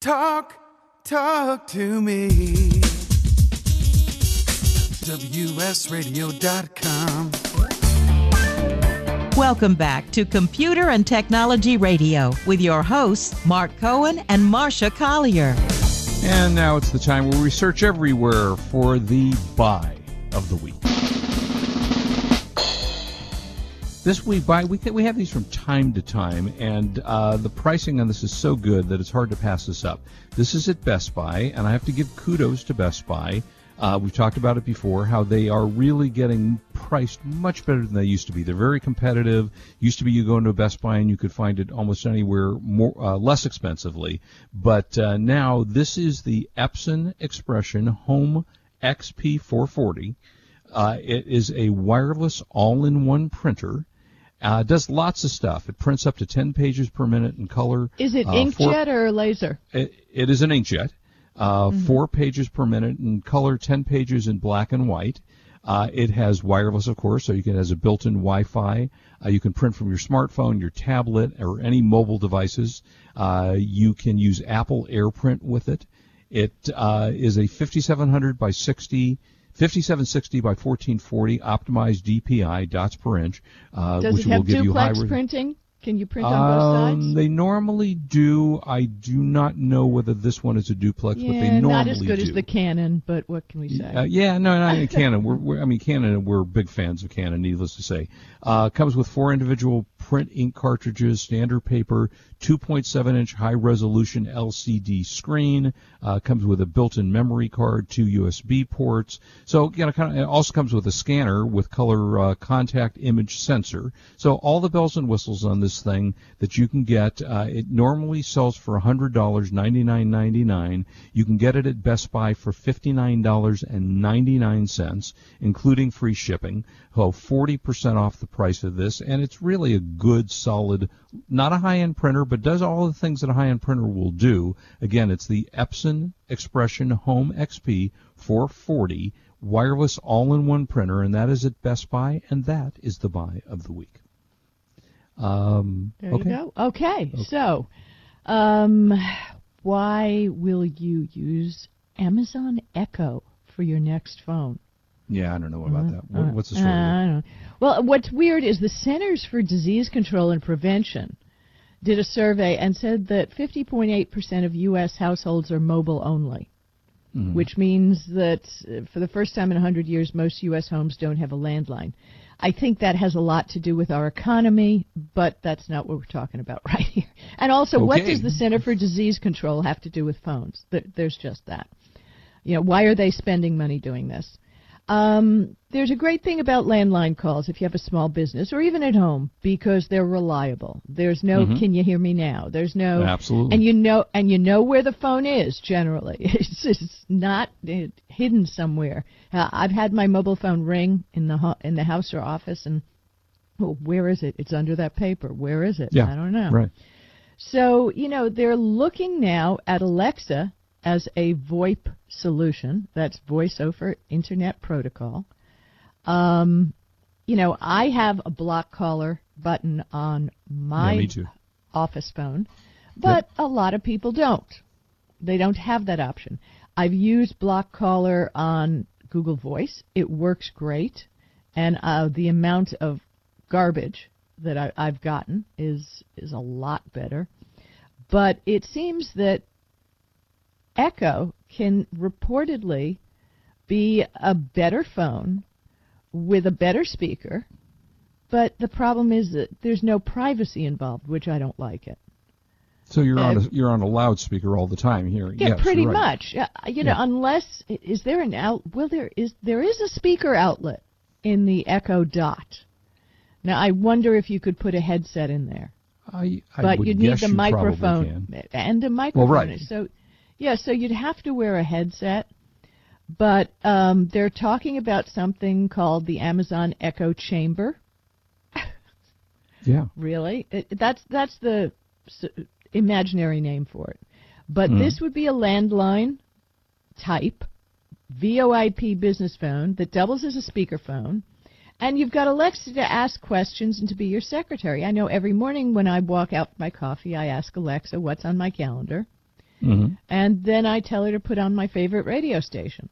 Talk, talk to me. WSRadio.com. Welcome back to Computer and Technology Radio with your hosts, Mark Cohen and Marcia Collier. And now it's the time where we search everywhere for the buy of the week. This we buy we we have these from time to time, and uh, the pricing on this is so good that it's hard to pass this up. This is at Best Buy, and I have to give kudos to Best Buy. Uh, we've talked about it before, how they are really getting priced much better than they used to be. They're very competitive. Used to be you go into a Best Buy and you could find it almost anywhere more uh, less expensively, but uh, now this is the Epson Expression Home XP440. Uh, it is a wireless all-in-one printer. Uh, does lots of stuff. It prints up to 10 pages per minute in color. Is it Uh, inkjet four- or laser? It, it is an inkjet. Uh, Mm-hmm. Four pages per minute in color, 10 pages in black and white. Uh, it has wireless, of course, so you can it has a built-in Wi-Fi. Uh, you can print from your smartphone, your tablet, or any mobile devices. Uh, you can use Apple AirPrint with it. It uh, is a 5700 by 60, 5760 by 1440 optimized DPI dots per inch, uh, Does which it have will give you high. re- printing? Can you print on both um, sides? They normally do. I do not know whether this one is a duplex, but they yeah, normally not as good do. as the Canon, but what can we say? Uh, yeah, no, not in Canon. We're, we're, I mean, Canon. We're big fans of Canon. Needless to say, uh, comes with four individual print ink cartridges, standard paper, 2.7 inch high resolution LCD screen. Uh, comes with a built-in memory card, two USB ports. So you know, kind of, it also comes with a scanner with color uh, contact image sensor. So all the bells and whistles on this thing that you can get. Uh, it normally sells for $100, $99.99. You can get it at Best Buy for $59.99, including free shipping. So 40% off the price of this, and it's really a good, solid, not a high-end printer, but does all the things that a high-end printer will do. Again, it's the Epson Expression Home XP 440 wireless all-in-one printer, and that is at Best Buy, and that is the buy of the week. Um, there okay. you go. Okay, so um, why will you use Amazon Echo for your next phone? Yeah, I don't know about that. What, what's the Uh, story? I don't know. Well, what's weird is the Centers for Disease Control and Prevention did a survey and said that 50.8% of U.S. households are mobile only, Mm-hmm. which means that uh, for the first time in 100 years, most U.S. homes don't have a landline. I think that has a lot to do with our economy, but that's not what we're talking about right here. And also, what does the Center for Disease Control have to do with phones? There- There's just that. You know, why are they spending money doing this? Um, there's a great thing about landline calls if you have a small business or even at home because they're reliable. There's no "Can you hear me now?" There's no Mm-hmm. Absolutely. and you know and you know where the phone is generally. It's it's not uh, hidden somewhere. Uh, I've had my mobile phone ring in the ho- in the house or office and well, where is it? It's under that paper. Where is it? Yeah, I don't know. Right. So, you know, they're looking now at Alexa as a VoIP solution. That's Voice over Internet Protocol. Um, you know, I have a block caller button on my Yeah, office phone, but a lot of people don't. They don't have that option. I've used block caller on Google Voice. It works great, and uh, the amount of garbage that I, I've gotten is is a lot better. But it seems that Echo can reportedly be a better phone with a better speaker, but the problem is that there's no privacy involved, which I don't like it. So you're on a, you're on a loudspeaker all the time here. Yeah, yes, pretty right. much. Uh, you know, Yeah. unless is there an out? Well, there is. There is a speaker outlet in the Echo Dot. Now, I wonder if you could put a headset in there, I, I but you'd need the you microphone and a microphone. Well, right. So, yeah, so you'd have to wear a headset. But um, they're talking about something called the Amazon Echo Chamber. Yeah. Really, it, that's that's the imaginary name for it. But Hmm. this would be a landline type VoIP business phone that doubles as a speakerphone. And you've got Alexa to ask questions and to be your secretary. I know every morning when I walk out for my coffee, I ask Alexa what's on my calendar. Mhm. and then I tell her to put on my favorite radio station.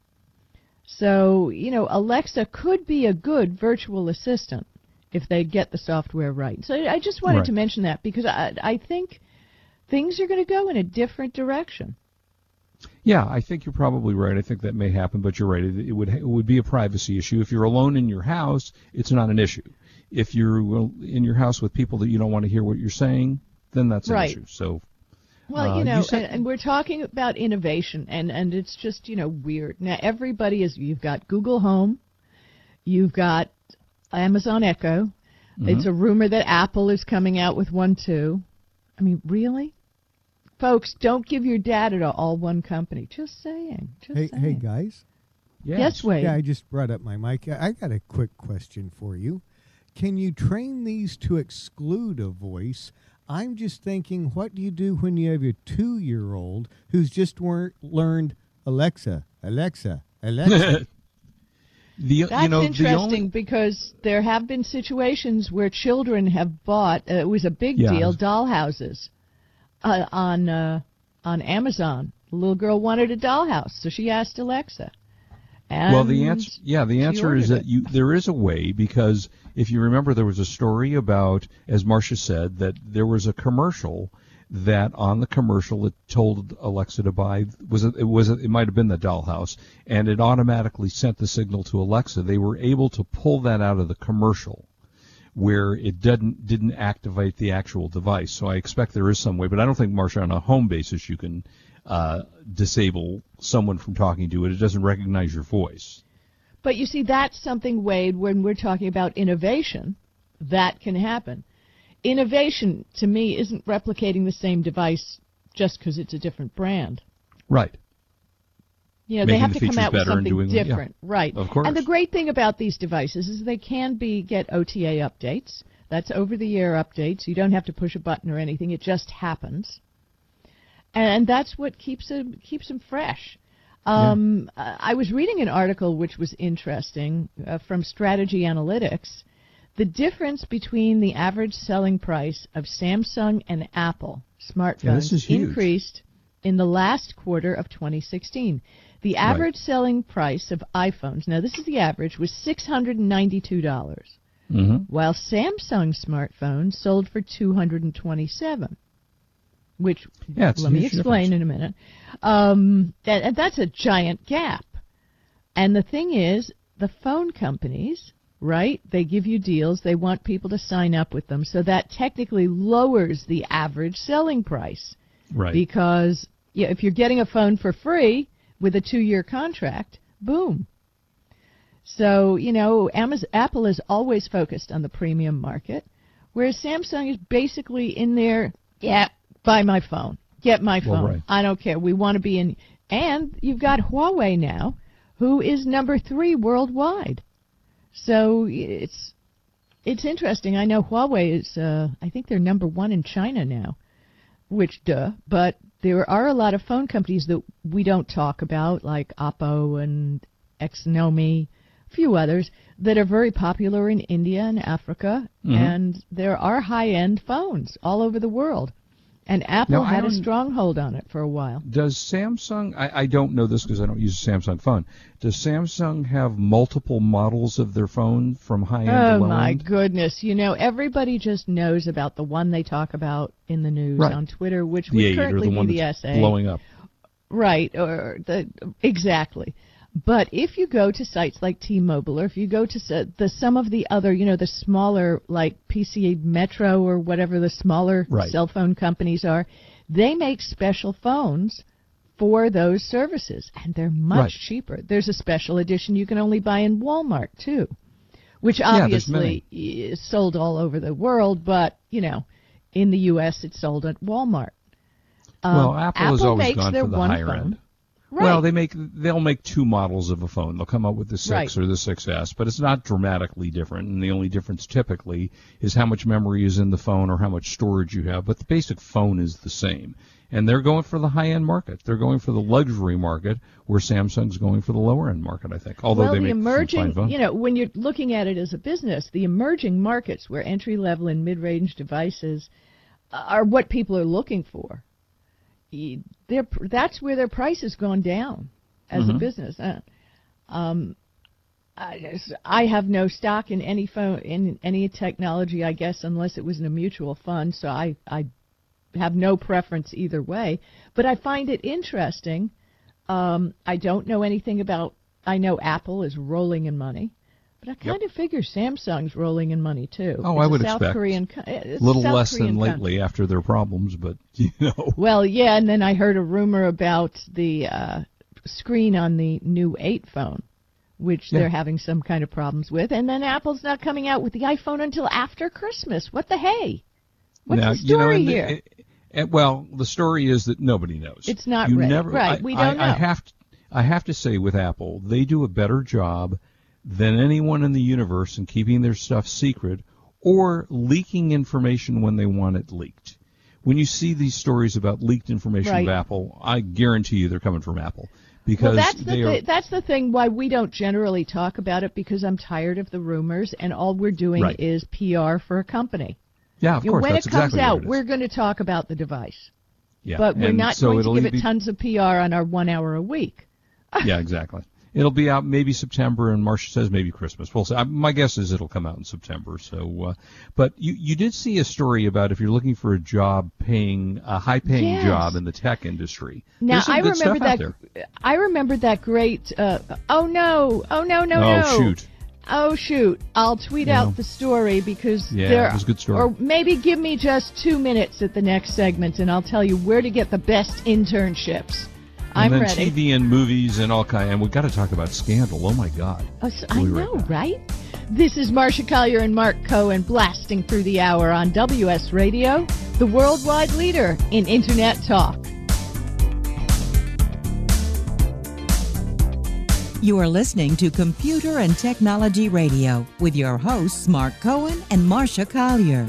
So, you know, Alexa could be a good virtual assistant if they get the software right. So I just wanted Right. to mention that because I, I think things are going to go in a different direction. Yeah, I think you're probably right. I think that may happen, but you're right. It, it would it would be a privacy issue. If you're alone in your house, it's not an issue. If you're in your house with people that you don't want to hear what you're saying, then that's an issue. So Well, Uh, you you know, said- and, and we're talking about innovation, and and it's just you know weird. Now everybody is. You've got Google Home, you've got Amazon Echo. It's a rumor that Apple is coming out with one too. I mean, really, folks, don't give your data to all one company. Just saying. Just Hey, saying. hey, guys. Yes, Wade. Yeah, I just brought up my mic. I I got a quick question for you. Can you train these to exclude a voice? I'm just thinking, what do you do when you have your two-year-old who's just wor- learned Alexa, Alexa, Alexa? the That's you know interesting the only because there have been situations where children have bought. Uh, it was a big Yeah. deal. Dollhouses uh, on uh, on Amazon. The little girl wanted a dollhouse, so she asked Alexa. And well the answer yeah the answer is that you there is a way because if you remember there was a story about as Marcia said that there was a commercial that on the commercial it told Alexa to buy was it, it was it might have been the dollhouse and it automatically sent the signal to Alexa. They were able to pull that out of the commercial where it didn't didn't activate the actual device. So I expect there is some way but I don't think Marcia on a home basis you can uh, disable someone from talking to it it doesn't recognize your voice But you see, that's something, Wade, when we're talking about innovation, that can happen. Innovation, to me, isn't replicating the same device just because it's a different brand. right You know, they have the to come out with something doing- yeah. different, right? Of course. And the great thing about these devices is they can be get OTA updates. That's over-the-air updates. You don't have to push a button or anything. It just happens, and that's what keeps them keeps them fresh. Um, uh, I was reading an article which was interesting uh, from Strategy Analytics. The difference between the average selling price of Samsung and Apple smartphones Yeah, this is huge. increased in the last quarter of 2016. The average selling price of iPhones, now this is the average, was $692, hmm while Samsung smartphones sold for 227 which Yeah, let me explain difference. in a minute. Um, that, and that's a giant gap. And the thing is, the phone companies, right? They give you deals. They want people to sign up with them, so that technically lowers the average selling price right because yeah, if you're getting a phone for free with a two-year contract, boom. So you know, Amazon, Apple is always focused on the premium market, whereas Samsung is basically in there. Yeah, buy my phone, get my Well, phone. right. I don't care. We want to be in. And you've got Huawei now, who is number three worldwide. So it's it's interesting. I know Huawei is. Uh, I think they're number one in China now which duh, but there are a lot of phone companies that we don't talk about, like Oppo and Xiaomi, a few others that are very popular in India and Africa, Mhm. and there are high-end phones all over the world. And Apple Now, had a stronghold on it for a while. Does Samsung? I, I don't know this because I don't use a Samsung phone. Does Samsung have multiple models of their phone from high end Oh to low Oh, my end? goodness! You know, everybody just knows about the one they talk about in the news Right. on Twitter, which The would currently the one be the that's SA. blowing up. Right, or the exactly. But if you go to sites like T-Mobile, or if you go to the some of the other, you know, the smaller like PCA Metro or whatever the smaller Right. cell phone companies are, they make special phones for those services, and they're much Right. cheaper. There's a special edition you can only buy in Walmart too, which Yeah, obviously is sold all over the world, but you know, in the U.S. it's sold at Walmart. Um, well, Apple, has always makes gone their for the one higher phone. end. Right. Well, they make they'll make two models of a phone. They'll come out with the six Right. or the 6S, but it's not dramatically different. And the only difference typically is how much memory is in the phone or how much storage you have. But the basic phone is the same. And they're going for the high end market. They're going for the luxury market, where Samsung's going for the lower end market. I think. Although well, they the make some fine emerging, you know, when you're looking at it as a business, the emerging markets where entry level and mid range devices are what people are looking for. Their that's where their price has gone down as Mm-hmm. a business. Uh, um, I, I have no stock in any phone in any technology, I guess, unless it was in a mutual fund. So I I have no preference either way. But I find it interesting. Um, I don't know anything about. I know Apple is rolling in money. But I kind of figure Samsung's rolling in money too. Oh, It's I a would South expect. Korean, co- A little South less Korean than com- lately after their problems, but you know. well, yeah, and then I heard a rumor about the uh, screen on the new 8 phone, which Yeah. they're having some kind of problems with. And then Apple's not coming out with the iPhone until after Christmas. What the hey? What's now, the you know, story the- here? it- it- well, the story is that nobody knows. It's not you ready. Never, Right, I, we don't I know. have to, I have to say, with Apple, they do a better job than anyone in the universe in keeping their stuff secret or leaking information when they want it leaked. When you see these stories about leaked information Right. of Apple, I guarantee you they're coming from Apple because well, that's the thi- that's the thing why we don't generally talk about it because I'm tired of the rumors and all we're doing Right. is PR for a company. yeah, of You know, course, when it comes exactly out, it we're going to talk about the device, yeah. but we're and not so going to give be- it tons of PR on our one hour a week. yeah, exactly. It'll be out maybe September, and Marcia says maybe Christmas. We'll see. My guess is it'll come out in September. So, uh, but you you did see a story about if you're looking for a job, paying a high paying Yes. job in the tech industry. Now I good remember that. I remember that great. Uh, oh no! Oh no! No oh no! shoot! Oh shoot! I'll tweet Yeah. out the story because Yeah, there. it was a good story. Or maybe give me just two minutes at the next segment, and I'll tell you where to get the best internships. I'm and then ready. TV and movies and all kind. And we got to talk about Scandal. Oh my God! Oh, so- I We'll right know, right? This is Marcia Collier and Mark Cohen blasting through the hour on WS Radio, the worldwide leader in Internet talk. You are listening to Computer and Technology Radio with your hosts, Mark Cohen and Marcia Collier.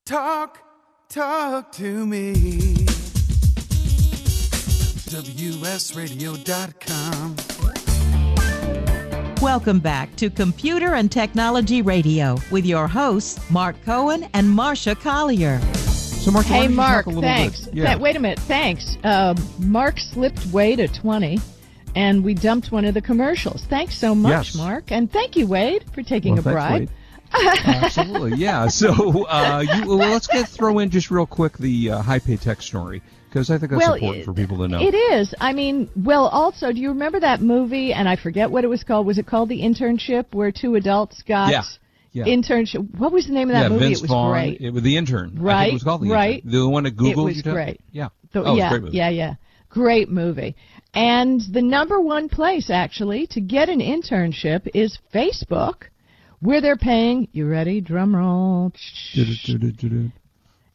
Talk, talk to me. WSRadio.com. Welcome back to Computer and Technology Radio with your hosts, Mark Cohen and Marcia Collier. So, Mark, Hey, don't talk Mark, a thanks. Bit? Yeah. Th- wait a minute, thanks. Uh, Mark slipped Wade to 20, and we dumped one of the commercials. Thanks so much, Yes. Mark. And thank you, Wade, for taking Well, a thanks, bribe. Wade. Absolutely, yeah. So, uh, you, well, let's get throw in just real quick the uh, high pay tech story because I think that's well, important for people to know. It is. I mean, well, also, do you remember that movie? And I forget what it was called. Was it called The Internship, where two adults got Yeah, yeah. internship? What was the name of that yeah, movie? Vince it was Vaughn. great. It was the intern. Right, it was called the right. Intern. The one at Google. It was great. Yeah. The- oh, it yeah, great movie. yeah, yeah. Great movie. And the number one place actually to get an internship is Facebook, where they're paying, you ready? Drum roll.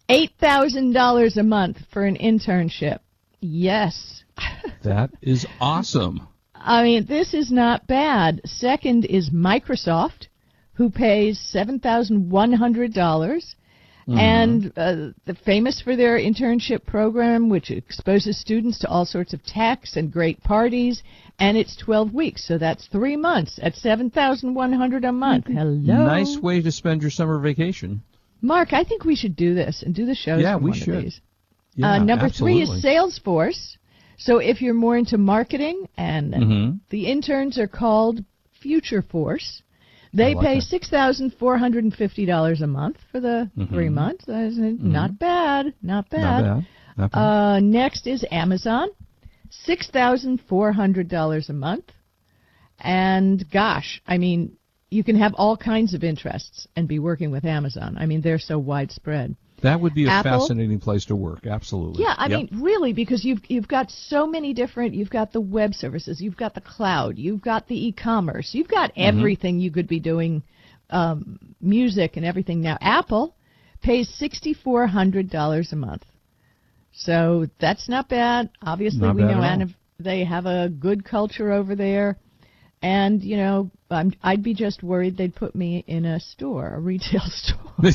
$8,000 a month for an internship. Yes. that is awesome. I mean, this is not bad. Second is Microsoft, who pays $7,100 Mm-hmm. And uh, famous for their internship program, which exposes students to all sorts of tax and great parties. And it's 12 weeks, so that's three months at 7100 a month. Mm-hmm. Hello. Nice way to spend your summer vacation. Mark, I think we should do this and do the shows. Yeah, we should. Yeah, uh, number absolutely. three is Salesforce. So if you're more into marketing, and mm-hmm. the interns are called Future Force they like pay six thousand four hundred and fifty dollars a month for the three months. That is Not bad, not bad. Mm-hmm. Not bad. Not bad. Uh, next is Amazon, six thousand four hundred dollars a month, and gosh, I mean, you can have all kinds of interests and be working with Amazon. I mean, they're so widespread. That would be a Apple? fascinating place to work. Absolutely. Yeah, I Yep. mean, really, because you've you've got so many different. You've got the web services, you've got the cloud, you've got the e-commerce, you've got Mm-hmm. everything you could be doing, um, music and everything. Now, Apple pays sixty four hundred dollars a month. So that's not bad. Obviously, Not we bad know. They have a good culture over there. And, you know, I'm, I'd be just worried they'd put me in a store, a retail store.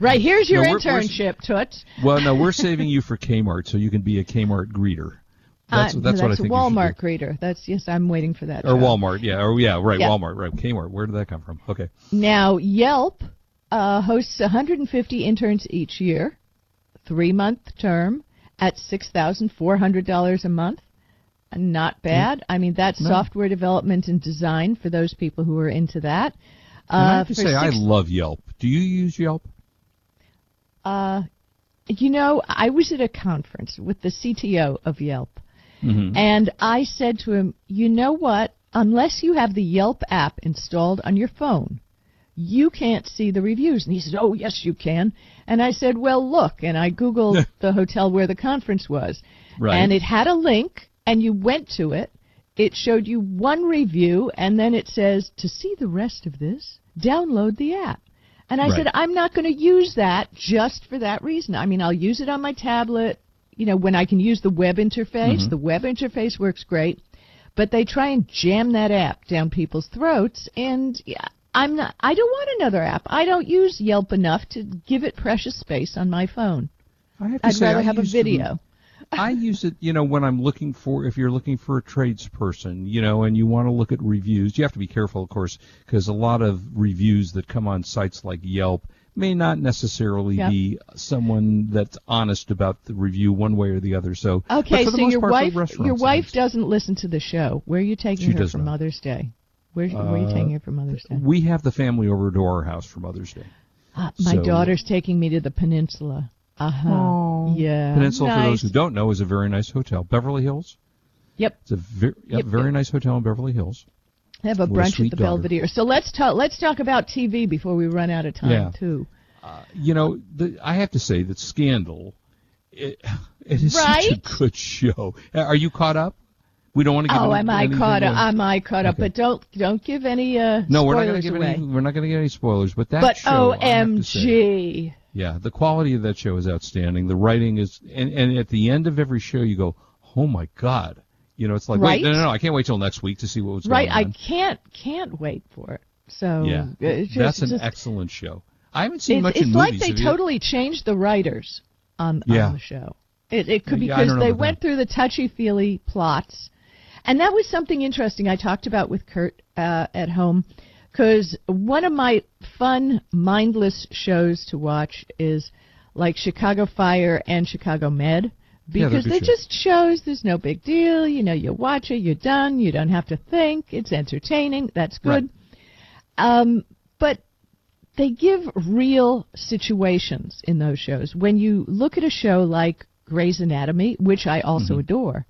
right, here's your No, we're- we're- internship, Toots. Well, no, we're saving you for Kmart so you can be a Kmart greeter. That's, Uh, that's what I think. Walmart greeter. That's yes, I'm waiting for that. Or job. Walmart, yeah, or yeah, right, Yeah. Walmart, right, Kmart. Where did that come from? Okay. Now, Yelp uh, hosts 150 interns each year, three month term at $6,400 a month. Not bad. I mean, that's No. software development and design for those people who are into that. And I Uh, have to say, I love Yelp. Do you use Yelp? uh, you know, I was at a conference with the CTO of Yelp, Mm-hmm. and I said to him, you know what? Unless you have the Yelp app installed on your phone, you can't see the reviews. And he said, oh, yes, you can. And I said, well, look. And I Googled the hotel where the conference was. Right. And it had a link, and you went to it. It showed you one review, and then it says, to see the rest of this, download the app. And I Right. said, I'm not going to use that just for that reason. I mean, I'll use it on my tablet, you know, when I can use the web interface. Mm-hmm. The web interface works great. But they try and jam that app down people's throats, and yeah, I'm not. I don't want another app. I don't use Yelp enough to give it precious space on my phone. I have to I'd say, rather I have a use- video. I use it, you know, when I'm looking for, if you're looking for a tradesperson, you know, and you want to look at reviews, you have to be careful, of course, because a lot of reviews that come on sites like Yelp may not necessarily be someone that's honest about the review one way or the other. So, Okay, so your part, wife, your wife things. doesn't listen to the show. Where are you taking She her for not. Mother's Day? Where, where are you Uh, taking her for Mother's Day? We have the family over to our house for Mother's Day. Uh, my so- daughter's taking me to the peninsula. Uh huh. Oh. Yeah. Peninsula, for those who don't know, is a very nice hotel. Beverly Hills. Yep. It's a very, Yep, very yep. nice hotel in Beverly Hills. They have a What a brunch sweet at the daughter. Belvedere. So let's talk. Let's talk about TV before we run out of time Yeah. too. you know, the, I have to say that Scandal, it, it is such a good show. Are you caught up? We don't want to give. Oh, any- am I caught up? Am I caught up? Okay. But don't don't give any uh, no, we're not spoilers going to give away. any. We're not going to get any spoilers. But that but show, I have to say- OMG. Yeah, the quality of that show is outstanding. The writing is, and, and at the end of every show, you go, "Oh my God!" You know, it's like, Right? wait, no, no, no, I can't wait till next week to see what was Right, going I can't can't wait for it. So yeah, it's just, that's an just- excellent show. I haven't seen It's, much it's in like movies. they Have you? totally changed the writers on, Yeah. on the show. It, it could Yeah, because they went that. through the touchy feely plots, and that was something interesting I talked about with Kurt uh, at home. Because one of my fun, mindless shows to watch is like Chicago Fire and Chicago Med. Yeah, they're Because they're just shows. There's no big deal. You know, you watch it, you're done. You don't have to think. It's entertaining. That's good. Um, but they give real situations in those shows. When you look at a show like Grey's Anatomy, which I also Mm-hmm. adore,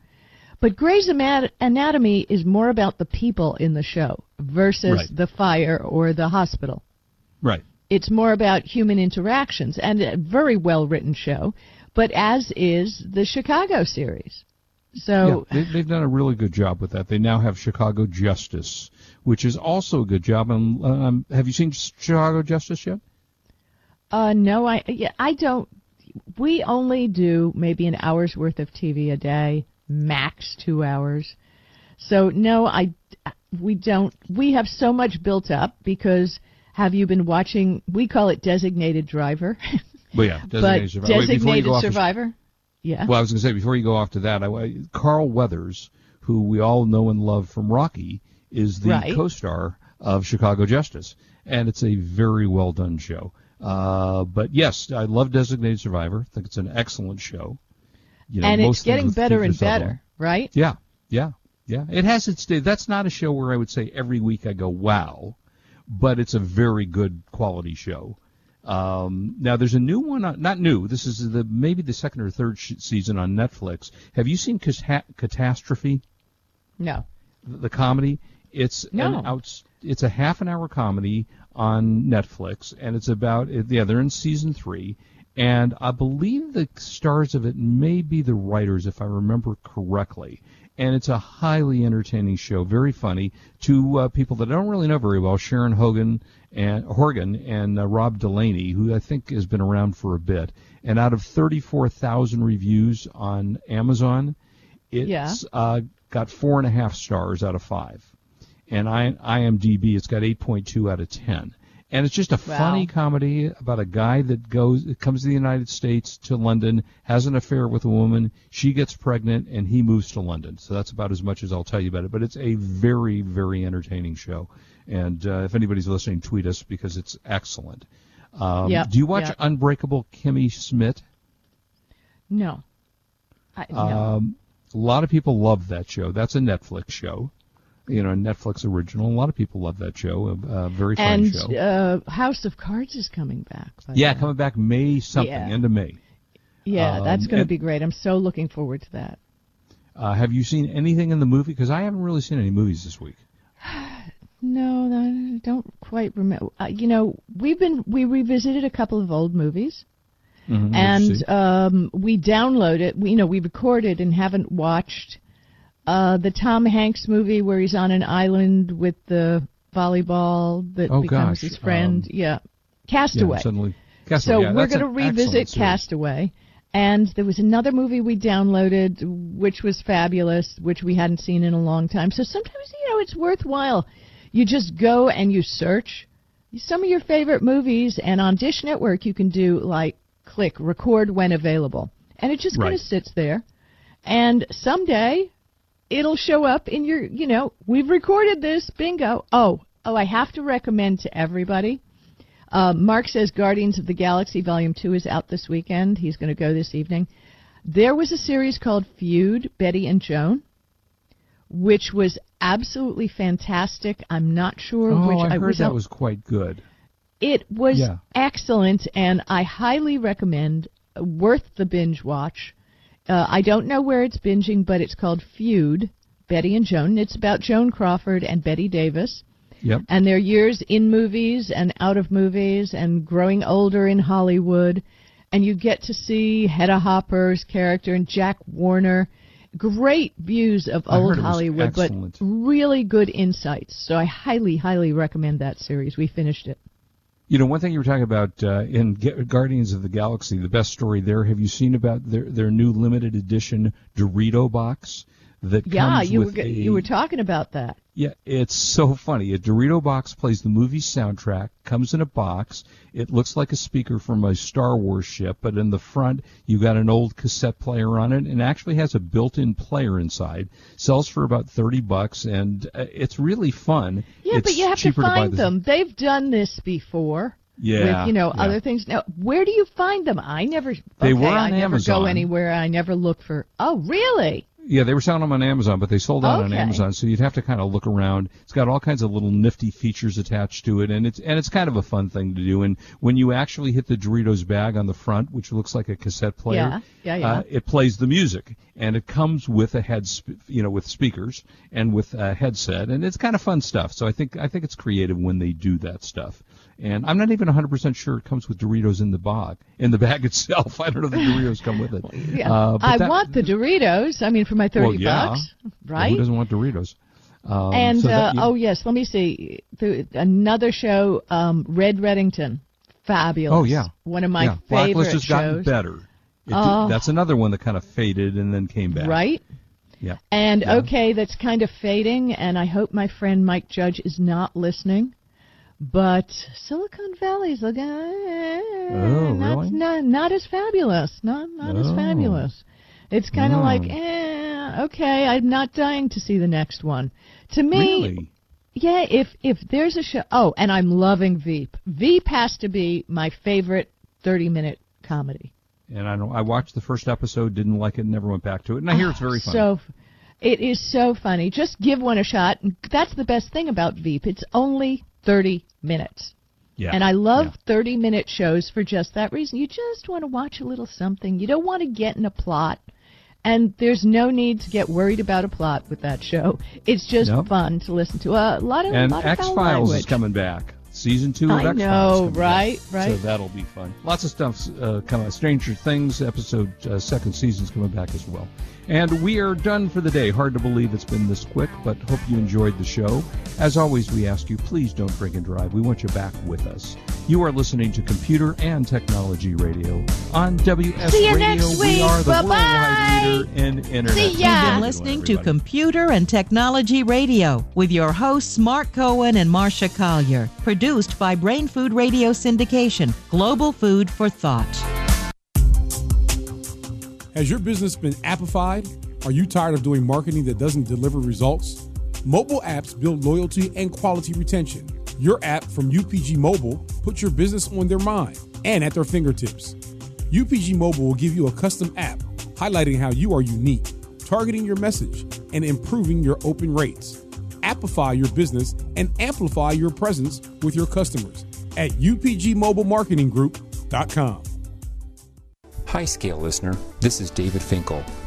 but Grey's Anatomy is more about the people in the show versus Right. the fire or the hospital. Right. It's more about human interactions and a very well written show, but as is the Chicago series. So yeah, they, they've done a really good job with that. They now have Chicago Justice, which is also a good job. And um, have you seen Chicago Justice yet? Uh, no, I yeah, I don't. We only do maybe an hour's worth of TV a day, max two hours. So no, I we don't. We have so much built up because have you been watching? We call it designated driver, Well, yeah, but designated survivor. Wait, designated off to- Yeah. well, I was going to say before you go off to that, I, Carl Weathers, who we all know and love from Rocky, is the Right. co-star of Chicago Justice, and it's a very well done show. Uh, but yes, I love Designated Survivor. I think it's an excellent show. You know, and it's getting the better and better, right? Yeah, yeah, yeah. It has its day. That's not a show where I would say every week I go wow, but it's a very good quality show. Um, now there's a new one, on, not new. This is the maybe the second or third sh- season on Netflix. Have you seen Cata- Catastrophe, No. the comedy? It's No. an It's a half an hour comedy on Netflix, and it's about yeah they're in season three, and I believe the stars of it may be the writers if I remember correctly. and it's a highly entertaining show, very funny. to uh, people that I don't really know very well, Sharon Hogan and Horgan and uh, Rob Delaney, who I think has been around for a bit. And out of 34,000 reviews on Amazon, it's Yeah. uh, got four and a half stars out of five. And I, IMDb, it's got 8.2 out of 10. And it's just a Wow. funny comedy about a guy that goes, comes to the United States to London, has an affair with a woman, she gets pregnant, and he moves to London. So that's about as much as I'll tell you about it. But it's a very, very entertaining show. And uh, if anybody's listening, tweet us because it's excellent. Um, Yep, do you watch yep. Unbreakable Kimmy Schmidt? No. I, no. Um, a lot of people love that show. That's a Netflix show. You know, Netflix original. A lot of people love that show. A, very fun and show. uh, House of Cards is coming back. yeah, coming back May something, Yeah. end of May. Yeah, that's um, going to be great. I'm so looking forward to that. Uh, have you seen anything in the movie? Because I haven't really seen any movies this week. No, I don't quite remember. Uh, you know, we've been we revisited a couple of old movies, Mhm, and um, we downloaded. We, you know, we recorded and haven't watched uh, the Tom Hanks movie where he's on an island with the volleyball that Oh, becomes gosh, his friend. um, yeah, yeah, Castaway. suddenly. Castaway, So yeah, we're going to revisit. Castaway. And there was another movie we downloaded, which was fabulous, which we hadn't seen in a long time. So sometimes, you know, it's worthwhile. You just go and you search some of your favorite movies, and on Dish Network, you can do like click record when available. And it just kind of sits there. And someday it'll show up in your, you know, we've recorded this, bingo. Oh, oh, I have to recommend to everybody. Uh, Mark says Guardians of the Galaxy Volume 2 is out this weekend. He's going to go this evening. There was a series called Feud, Betty and Joan, which was absolutely fantastic. I'm not sure Oh, which I heard was that out- was quite good. it was Yeah. excellent, and I highly recommend. uh, Worth the binge watch. Uh, I don't know where it's binging, but it's called Feud, Betty and Joan. It's about Joan Crawford and Bette Davis Yep. and their years in movies and out of movies and growing older in Hollywood. And you get to see Hedda Hopper's character and Jack Warner. Great views of old Hollywood, but really good insights. So I highly, highly recommend that series. We finished it. You know, one thing you were talking about uh, in Guardians of the Galaxy, the best story there. Have you seen about their their new limited edition Dorito box that Yeah, comes you were a, you were talking about that. Yeah, it's so funny. A Dorito box plays the movie soundtrack, comes in a box. It looks like a speaker from a Star Wars ship, but in the front you got an old cassette player on it, and actually has a built-in player inside. Sells for about thirty bucks, and uh, it's really fun. Yeah, it's but you have to find the- them. They've done this before. Yeah, with you know yeah. other things. Now, where do you find them? I never. They okay, were on I never Amazon. go anywhere. I never look for. Oh, really? Yeah, they were selling them on Amazon, but they sold out on Amazon, so you'd have to kind of look around. It's got all kinds of little nifty features attached to it, and it's and it's kind of a fun thing to do. And when you actually hit the Doritos bag on the front, which looks like a cassette player, Yeah, yeah, yeah. Uh, it plays the music, and it comes with a head, sp- you know, with speakers and with a headset, and it's kind of fun stuff. So I think I think it's creative when they do that stuff. And I'm not even 100% sure it comes with Doritos in the bag, in the bag itself. I don't know if the Doritos come with it. Yeah. Uh, I that- want the Doritos. I mean, for my thirty Well, yeah. bucks, Who right? doesn't want Doritos? Um, and so uh, that- you- oh yes, let me see. The, another show, um, Red Reddington, fabulous. Oh, yeah. one of my yeah, favorite Blacklist has gotten better. It, Oh. That's another one that kind of faded and then came back. Right. Yeah. And Yeah. okay, that's kind of fading, and I hope my friend Mike Judge is not listening. But Silicon Valley's looking Oh, not, really? not not as fabulous. Not not as Oh. fabulous. It's kind of Hmm. like, eh, okay, I'm not dying to see the next one. To me, Really? yeah, if if there's a show, oh, and I'm loving Veep. Veep has to be my favorite 30 minute comedy. And I know I watched the first episode, didn't like it, never went back to it. And I hear it's very funny. So, it is so funny. Just give one a shot. That's the best thing about Veep. It's only 30 minutes. yeah. And I love Yeah. 30 minute shows for just that reason. You just want to watch a little something. You don't want to get in a plot. And there's no need to get worried about a plot with that show. It's just Nope. fun to listen to. a lot of, And lot of X Files is coming back. Season two of I X-Files know, right, right. So that'll be fun. Lots of stuff uh, coming. Stranger Things episode uh, second season's coming back as well. And we are done for the day. Hard to believe it's been this quick, but hope you enjoyed the show. As always, we ask you please don't drink and drive. We want you back with us. You are listening to Computer and Technology Radio on WS See you Radio. next We week. are the Bye-bye. worldwide leader in internet. See ya. You've Yeah. been listening to Computer and Technology Radio with your hosts Mark Cohen and Marcia Collier. Produced by Brain Food Radio Syndication, Global Food for Thought. Has your business been appified? Are you tired of doing marketing that doesn't deliver results? Mobile apps build loyalty and quality retention. Your app from UPG Mobile puts your business on their mind and at their fingertips. UPG Mobile will give you a custom app highlighting how you are unique, targeting your message, and improving your open rates. Appify your business and amplify your presence with your customers at upgmobilemarketinggroup.com. Hi, Scale listener. This is David Finkel,